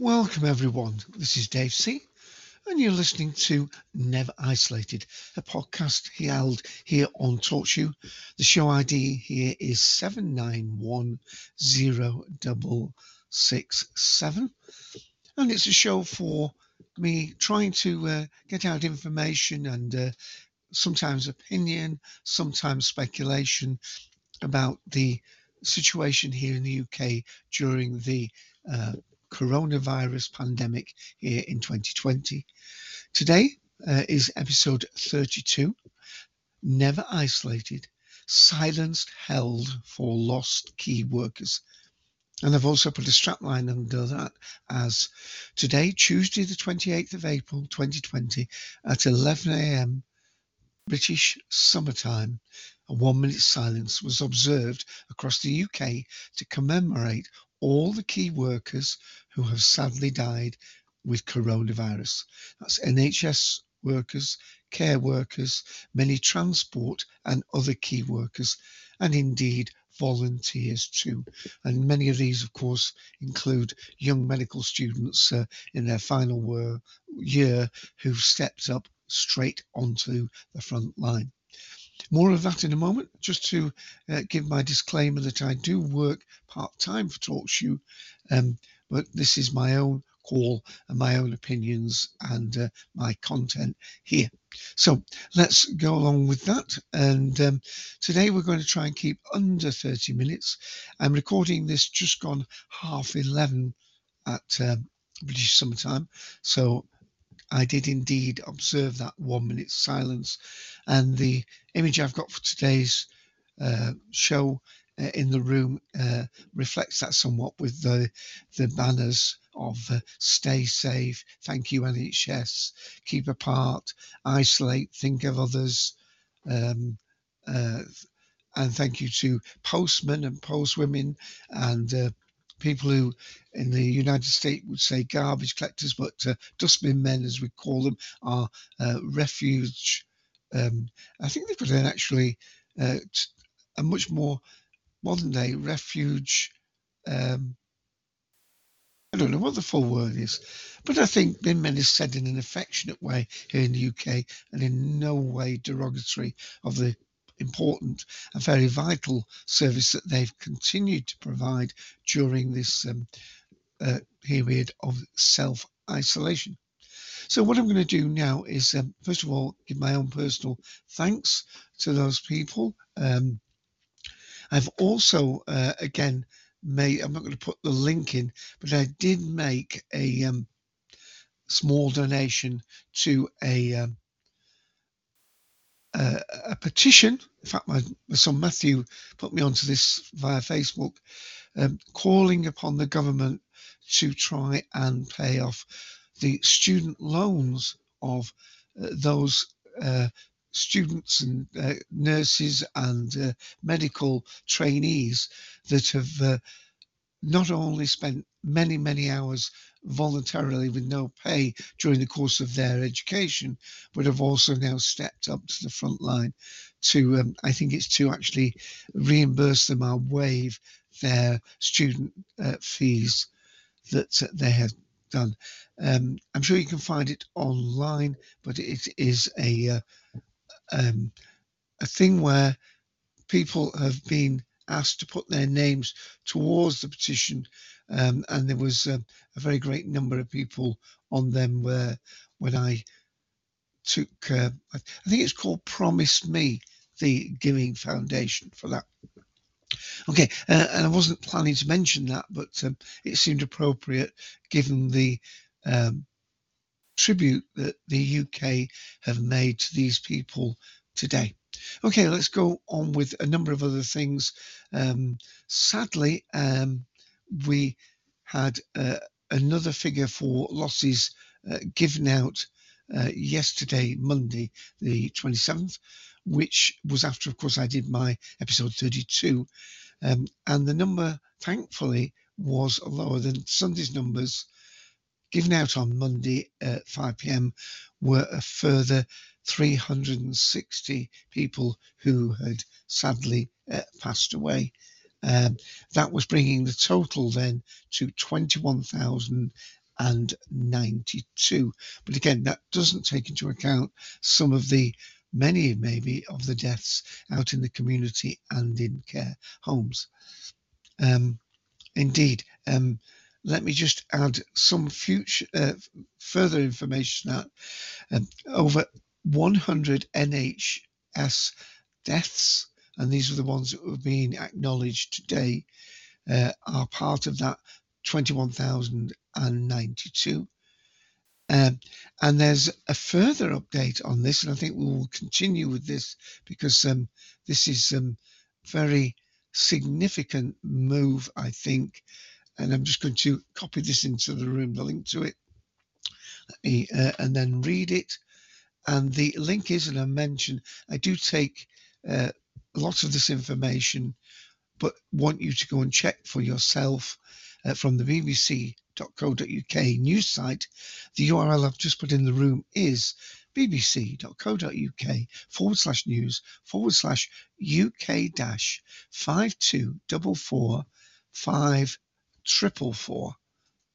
Welcome, everyone. This is Dave C. And you're listening to Never Isolated, a podcast held here on TalkShoe. The show ID here is 7910667. And it's a show for me trying to uh, get out information and uh, sometimes opinion, sometimes speculation about the situation here in the UK during the uh, coronavirus pandemic here in 2020. Today uh, is episode 32 Never Isolated, Silenced Held for Lost Key Workers. And I've also put a strapline under that as today, Tuesday, the 28th of April 2020, at 11 a.m. British summertime, a one minute silence was observed across the UK to commemorate all the key workers who have sadly died with coronavirus. That's NHS workers, care workers, many transport and other key workers, and indeed volunteers too. And many of these, of course, include young medical students uh, in their final year who've stepped up straight onto the front line. More of that in a moment. Just to uh, give my disclaimer that I do work part time for TalkShoe, um, but this is my own call and my own opinions and uh, my content here. So let's go along with that. And um, today we're going to try and keep under 30 minutes. I'm recording this just gone half 11 at um, British summertime. So I did indeed observe that one minute silence. And the image I've got for today's uh, show uh, in the room uh, reflects that somewhat with the, the banners of uh, stay safe, thank you NHS, keep apart, isolate, think of others. Um, uh, and thank you to postmen and postwomen and uh, people who in the United States would say garbage collectors, but uh, dustbin men, as we call them, are uh, refuge. Um, I think they've got an actually uh, a much more modern day refuge. Um, I don't know what the full word is, but I think bin men is said in an affectionate way here in the UK and in no way derogatory of the important and very vital service that they've continued to provide during this um, uh, period of self isolation. So, what I'm going to do now is, um, first of all, give my own personal thanks to those people. Um, I've also, uh, again, made, I'm not going to put the link in, but I did make a um, small donation to a uh, a petition. In fact, my, my, son Matthew put me onto this via Facebook, um, calling upon the government to try and pay off the student loans of uh, those uh, students and uh, nurses and uh, medical trainees that have uh, not only spent many, many hours voluntarily with no pay during the course of their education, but have also now stepped up to the front line to, um, I think it's to actually reimburse them or waive their student uh, fees that they have done. Um, I'm sure you can find it online, but it is a uh, um, a thing where people have been asked to put their names towards the petition, um, and there was um, a very great number of people on them where when I took, uh, I think it's called Promise Me, the Giving Foundation for that. Okay, uh, and I wasn't planning to mention that, but um, it seemed appropriate given the um, tribute that the UK have made to these people today. Okay, let's go on with a number of other things. Um, sadly, um, we had uh, another figure for losses uh, given out uh, yesterday, Monday, the 27th, which was after, of course, I did my episode 32. Um, and the number, thankfully, was lower than Sunday's numbers given out on Monday at 5 pm were a further 360 people who had sadly uh, passed away. Um, that was bringing the total then to 21,092. But again, that doesn't take into account some of the many, maybe, of the deaths out in the community and in care homes. Um, indeed, um, let me just add some future uh, further information that um, over 100 NHS deaths, and these are the ones that have been acknowledged today, uh, are part of that 21,092. Um, and there's a further update on this, and I think we will continue with this because um, this is um, very significant move, I think. And I'm just going to copy this into the room, the link to it, me, uh, and then read it. And the link is, and I mentioned, I do take uh, lots of this information, but want you to go and check for yourself uh, from the bbc.co.uk news site. The URL I've just put in the room is bbc.co.uk forward slash news forward slash UK dash five five triple four.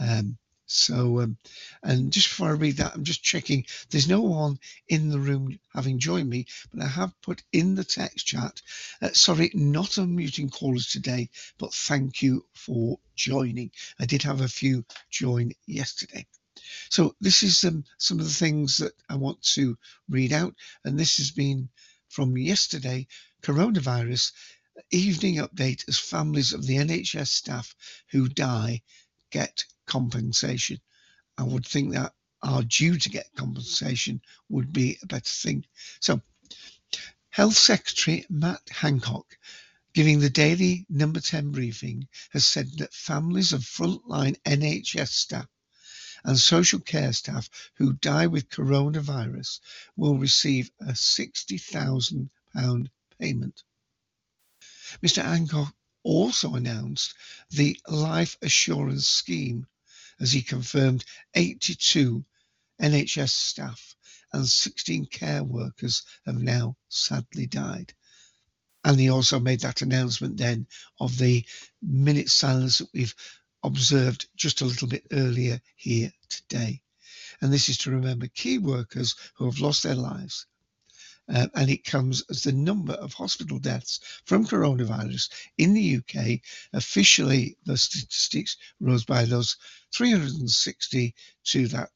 Um, so, um, and just before I read that, I'm just checking. There's no one in the room having joined me, but I have put in the text chat. Uh, sorry, not unmuting callers today, but thank you for joining. I did have a few join yesterday. So this is um, some of the things that I want to read out, and this has been from yesterday. Coronavirus evening update as families of the NHS staff who die get compensation. I would think that are due to get compensation would be a better thing. So, Health Secretary Matt Hancock, giving the daily number 10 briefing, has said that families of frontline NHS staff and social care staff who die with coronavirus will receive a £60,000 payment. Mr. Hancock also announced the life assurance scheme as he confirmed 82 NHS staff and 16 care workers have now sadly died. And he also made that announcement then of the minute silence that we've observed just a little bit earlier here today. And this is to remember key workers who have lost their lives. Uh, and it comes as the number of hospital deaths from coronavirus in the UK. Officially, the statistics rose by those 360 to that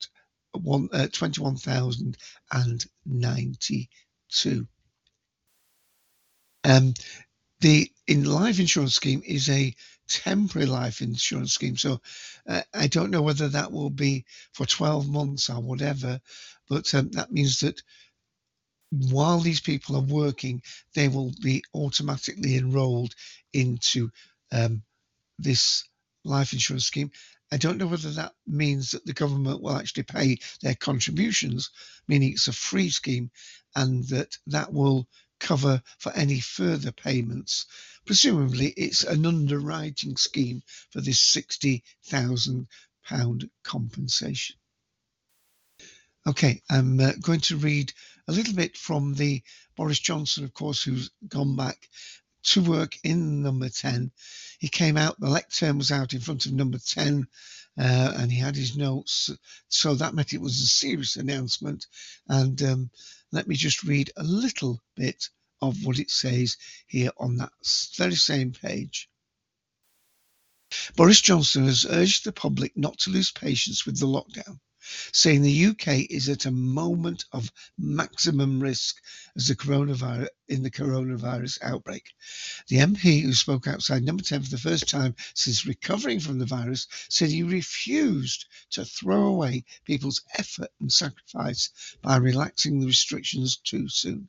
one, uh, 21,092. Um, the in life insurance scheme is a temporary life insurance scheme. So uh, I don't know whether that will be for 12 months or whatever, but um, that means that while these people are working, they will be automatically enrolled into um, this life insurance scheme. I don't know whether that means that the government will actually pay their contributions, meaning it's a free scheme, and that that will cover for any further payments. Presumably, it's an underwriting scheme for this £60,000 compensation. Okay, I'm uh, going to read a little bit from the Boris Johnson, of course, who's gone back to work in number 10. He came out, the lectern was out in front of number 10, uh, and he had his notes. So that meant it was a serious announcement. And um, let me just read a little bit of what it says here on that very same page. Boris Johnson has urged the public not to lose patience with the lockdown saying the UK is at a moment of maximum risk as the coronavirus in the coronavirus outbreak. The MP who spoke outside number 10 for the first time since recovering from the virus said he refused to throw away people's effort and sacrifice by relaxing the restrictions too soon.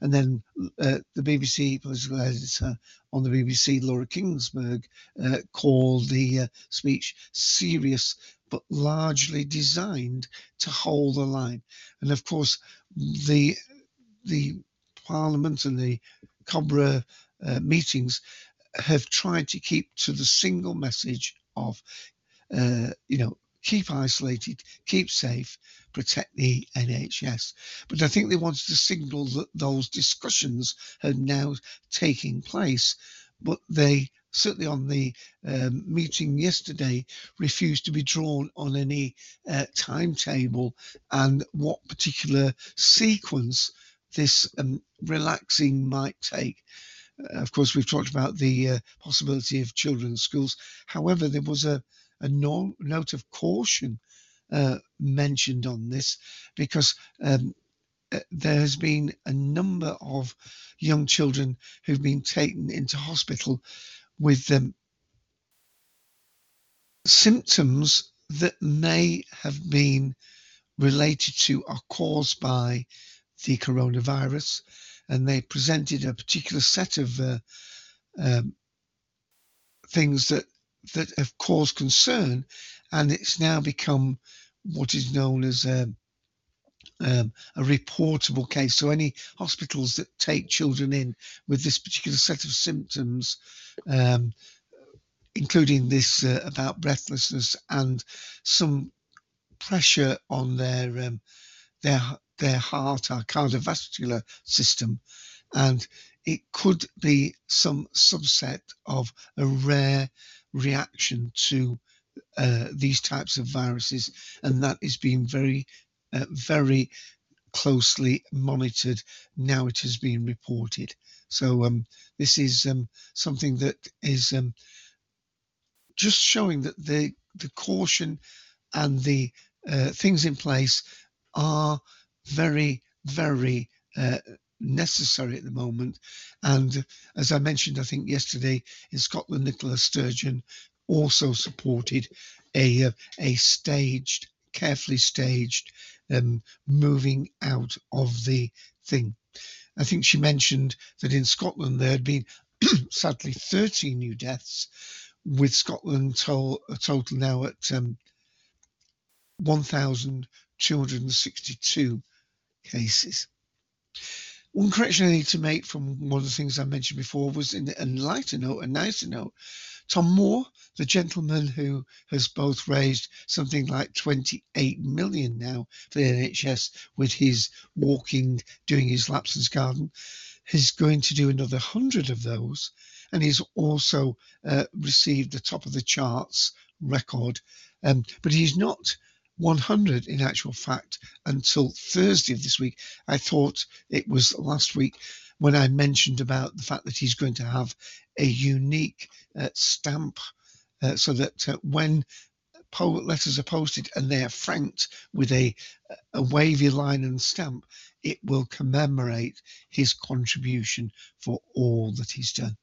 and then uh, the BBC political editor on the BBC, Laura Kuenssberg, uh, called the uh, speech serious but largely designed to hold the line. And of course, the the Parliament and the COBRA uh, meetings have tried to keep to the single message of, uh, you know, keep isolated, keep safe, protect the NHS. But I think they wanted to signal that those discussions are now taking place, but they certainly on the um, meeting yesterday refused to be drawn on any uh, timetable and what particular sequence this um, relaxing might take. Uh, of course, we've talked about the uh, possibility of children's schools. However, there was a, a no, note of caution uh, mentioned on this because um, uh, there has been a number of young children who've been taken into hospital with um, symptoms that may have been related to or caused by the coronavirus and they presented a particular set of uh, um, things that that have caused concern, and it's now become what is known as um, um, a reportable case. So any hospitals that take children in with this particular set of symptoms, um, including this uh, about breathlessness and some pressure on their um, their their heart, our cardiovascular system, and it could be some subset of a rare reaction to uh, these types of viruses, and that is being very, uh, very closely monitored. Now it has been reported. So um, this is um, something that is um, just showing that the the caution and the uh, things in place are very, very uh, necessary at the moment. And as I mentioned, I think yesterday in Scotland, Nicola Sturgeon also supported a uh, a staged, carefully staged um, moving out of the thing. I think she mentioned that in Scotland there had been sadly 13 new deaths, with Scotland to- a total now at um, 1,262 cases. One correction I need to make from one of the things I mentioned before was in a lighter note, a nicer note. Tom Moore, the gentleman who has both raised something like 28 million now for the NHS with his walking, doing his laps in his garden, is going to do another 100 of those. And he's also uh, received the top of the charts record. Um, but he's not 100 in actual fact until Thursday of this week. I thought it was last week when I mentioned about the fact that he's going to have a unique uh, stamp uh, so that uh, when letters are posted and they are franked with a, a wavy line and stamp, it will commemorate his contribution for all that he's done.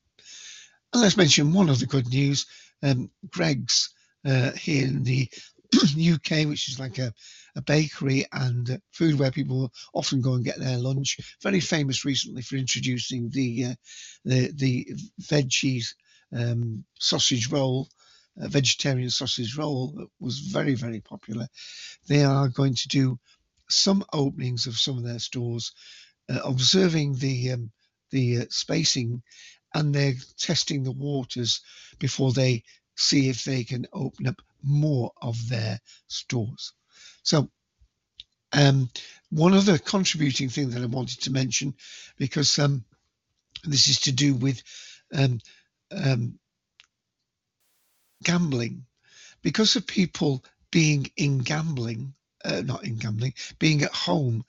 And let's mention one of the good news. Um, Greggs uh, here in the UK, which is like a, a bakery and food where people often go and get their lunch. Very famous recently for introducing the uh, the the veggie um, sausage roll, vegetarian sausage roll that was very very popular. They are going to do some openings of some of their stores, uh, observing the um, the uh, spacing, and they're testing the waters before they see if they can open up more of their stores. So, um, one other contributing thing that I wanted to mention, because um, this is to do with um, um gambling, because of people being in gambling, uh, not in gambling, being at home,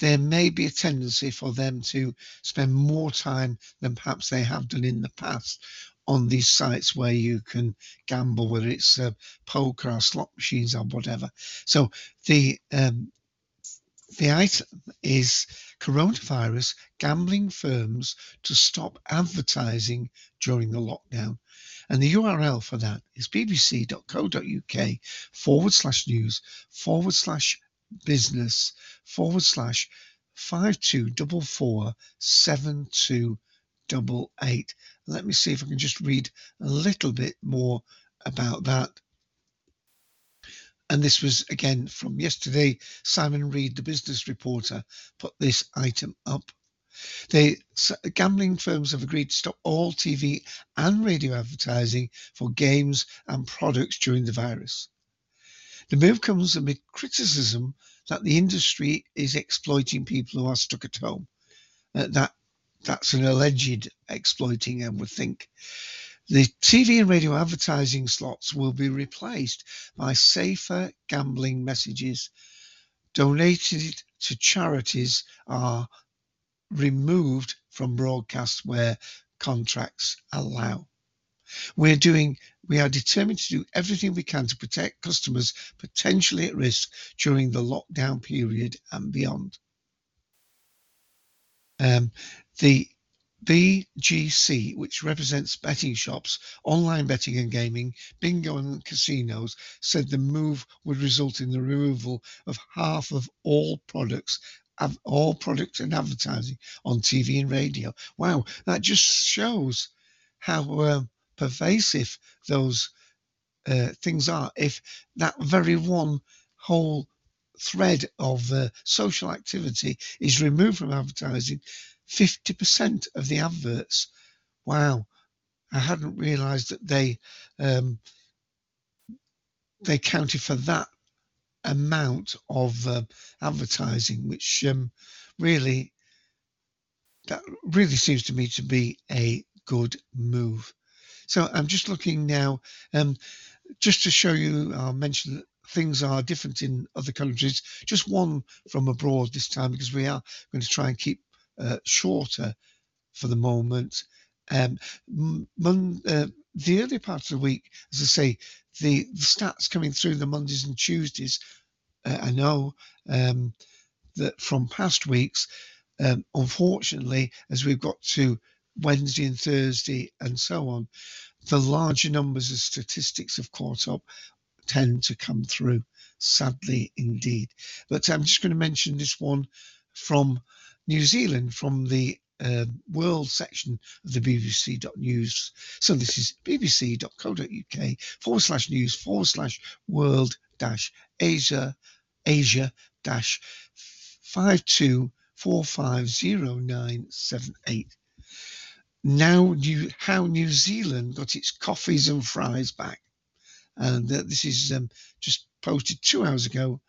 there may be a tendency for them to spend more time than perhaps they have done in the past on these sites where you can gamble, whether it's uh, poker or slot machines or whatever. So the um, the item is coronavirus gambling firms to stop advertising during the lockdown. And the URL for that is bbc.co.uk forward slash news forward slash business forward slash 5244 7288. Let me see if I can just read a little bit more about that. And this was again from yesterday. Simon Read, the business reporter, put this item up. The gambling firms have agreed to stop all TV and radio advertising for games and products during the virus. The move comes amid criticism that the industry is exploiting people who are stuck at home. Uh, that that's an alleged exploiting, I would think. The TV and radio advertising slots will be replaced by safer gambling messages. Donated to charities are removed from broadcasts where contracts allow. We're doing, we are determined to do everything we can to protect customers potentially at risk during the lockdown period and beyond. Um, the BGC, which represents betting shops, online betting and gaming, bingo and casinos, said the move would result in the removal of half of all products all products and advertising on TV and radio. Wow, that just shows how um, pervasive those uh, things are. If that very one whole thread of uh, social activity is removed from advertising, 50% of the adverts. Wow, I hadn't realised that they um, they counted for that amount of uh, advertising, which um, really that really seems to me to be a good move. So I'm just looking now, um, just to show you, I'll mention that things are different in other countries. Just one from abroad this time because we are going to try and keep uh, shorter for the moment. Um, mon- uh, the early part of the week, as I say, the, the stats coming through the Mondays and Tuesdays, uh, I know um, that from past weeks, um, unfortunately, as we've got to Wednesday and Thursday and so on, the larger numbers of statistics have caught up tend to come through, sadly indeed. But I'm just going to mention this one from New Zealand, from the uh, world section of the bbc.news. So this is bbc.co.uk forward slash news forward slash world dash Asia Asia dash 52450978 now new, how New Zealand got its coffees and fries back. And uh, this is um, just posted two hours ago.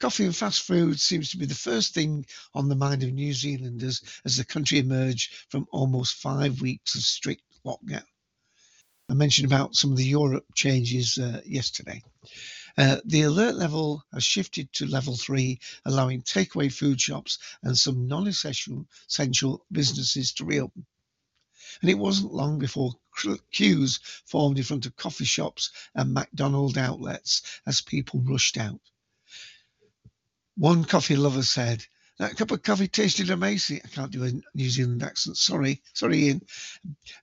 Coffee and fast food seems to be the first thing on the mind of New Zealanders as the country emerged from almost five weeks of strict lockdown. I mentioned about some of the Europe changes uh, yesterday. Uh, the alert level has shifted to level three, allowing takeaway food shops and some non essential businesses to reopen and it wasn't long before queues formed in front of coffee shops and McDonald outlets as people rushed out. One coffee lover said, that cup of coffee tasted amazing. I can't do a New Zealand accent. Sorry. Sorry, Ian.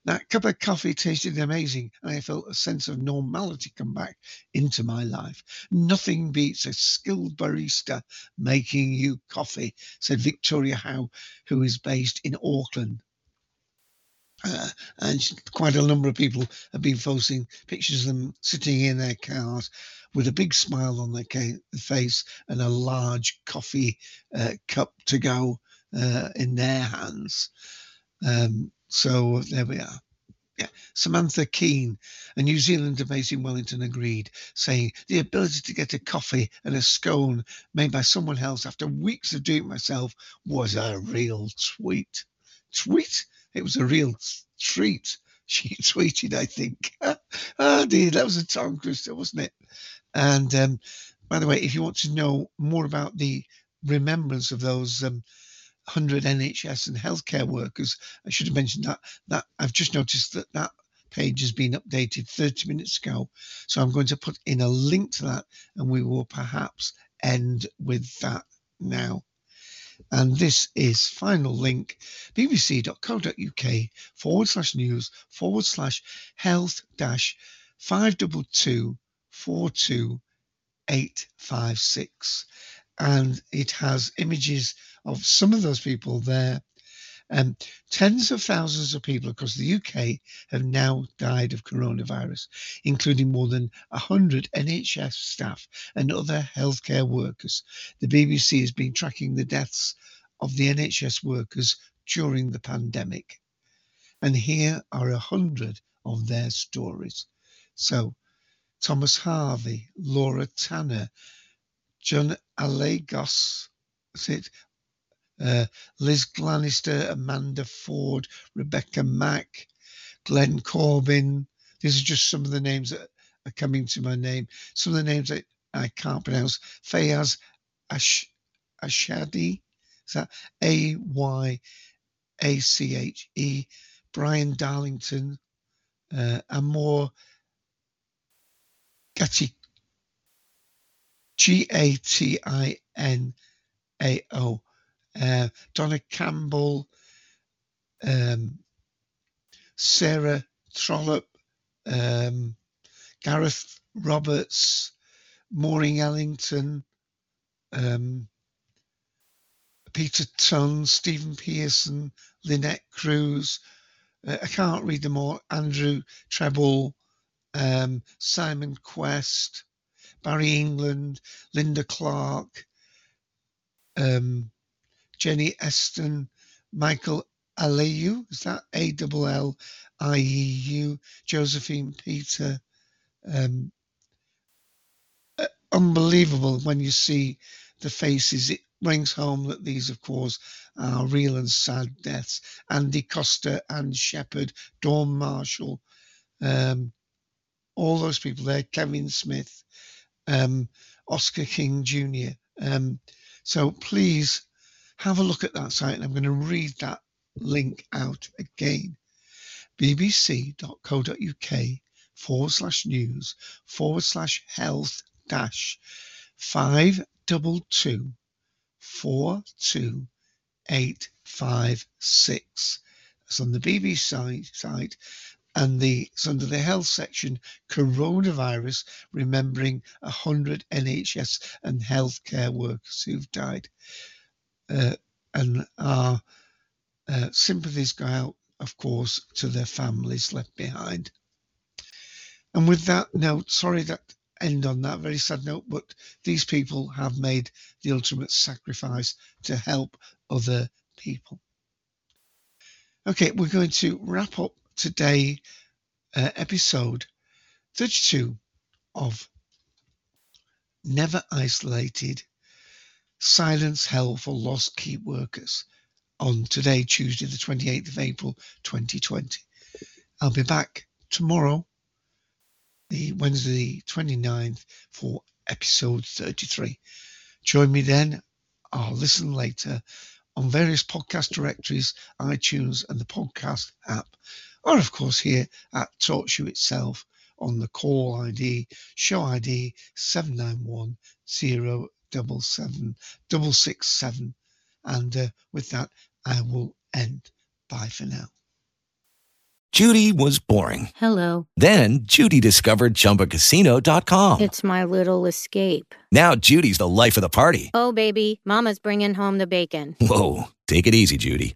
That cup of coffee tasted amazing. And I felt a sense of normality come back into my life. Nothing beats a skilled barista making you coffee, said Victoria Howe, who is based in Auckland. Uh, and quite a number of people have been posting pictures of them sitting in their cars with a big smile on their face and a large coffee uh, cup to go uh, in their hands. Um, so there we are. Yeah. Samantha Keane, a New Zealander based in Wellington, agreed, saying the ability to get a coffee and a scone made by someone else after weeks of doing it myself was a real tweet. Tweet? It was a real treat. She tweeted, I think. oh dear, that was a tongue twister, wasn't it? And um, by the way, if you want to know more about the remembrance of those um, 100 NHS and healthcare workers, I should have mentioned that. That I've just noticed that that page has been updated 30 minutes ago. So I'm going to put in a link to that, and we will perhaps end with that now. And this is final link bbc.co.uk forward slash news forward slash health dash 522 42856. and it has images of some of those people there. Um, tens of thousands of people across the UK have now died of coronavirus, including more than 100 NHS staff and other healthcare workers. The BBC has been tracking the deaths of the NHS workers during the pandemic. And here are a hundred of their stories. So, Thomas Harvey, Laura Tanner, John Alagos, it? Uh, Liz Glanister, Amanda Ford, Rebecca Mack, Glenn Corbin. These are just some of the names that are coming to my name. Some of the names that I can't pronounce. Fayaz Ash, Ashadi, is that A Y A C H E? Brian Darlington, uh, Amor Gatti, G A T I N A O, uh, Donna Campbell, um, Sarah Trollope, um, Gareth Roberts, Maureen Ellington, um, Peter Tunn, Stephen Pearson, Lynette Cruz. Uh, I can't read them all. Andrew Treble, um, Simon Quest, Barry England, Linda Clark, um, Jenny Eston, Michael Allieu, is that A L L I E U, Josephine Peter. Um, uh, unbelievable when you see the faces. It brings home that these, of course, are real and sad deaths. Andy Costa, Anne Shepherd, Dawn Marshall, um, all those people there, Kevin Smith, um, Oscar King Jr. Um, so please have a look at that site, and I'm going to read that link out again bbc.co.uk forward slash news forward slash health dash 522 42856. That's on the BBC site and the it's under the health section coronavirus remembering 100 nhs and healthcare workers who've died. Uh, and our uh, sympathies go out of course to their families left behind. And with that note sorry that end on that very sad note but these people have made the ultimate sacrifice to help other people. Okay we're going to wrap up today uh, episode 32 of Never Isolated Silence Hell for Lost Key Workers on today, Tuesday, the 28th of April 2020. I'll be back tomorrow, the Wednesday, the 29th, for episode 33. Join me then, I'll listen later on various podcast directories, iTunes, and the podcast app, or of course here at TalkShoe itself on the call ID, show ID 791077667. And uh, with that, I will end. Bye for now. Judy was boring. Hello. Then Judy discovered ChumbaCasino.com. It's my little escape. Now Judy's the life of the party. Oh, baby, Mama's bringing home the bacon. Whoa, take it easy, Judy.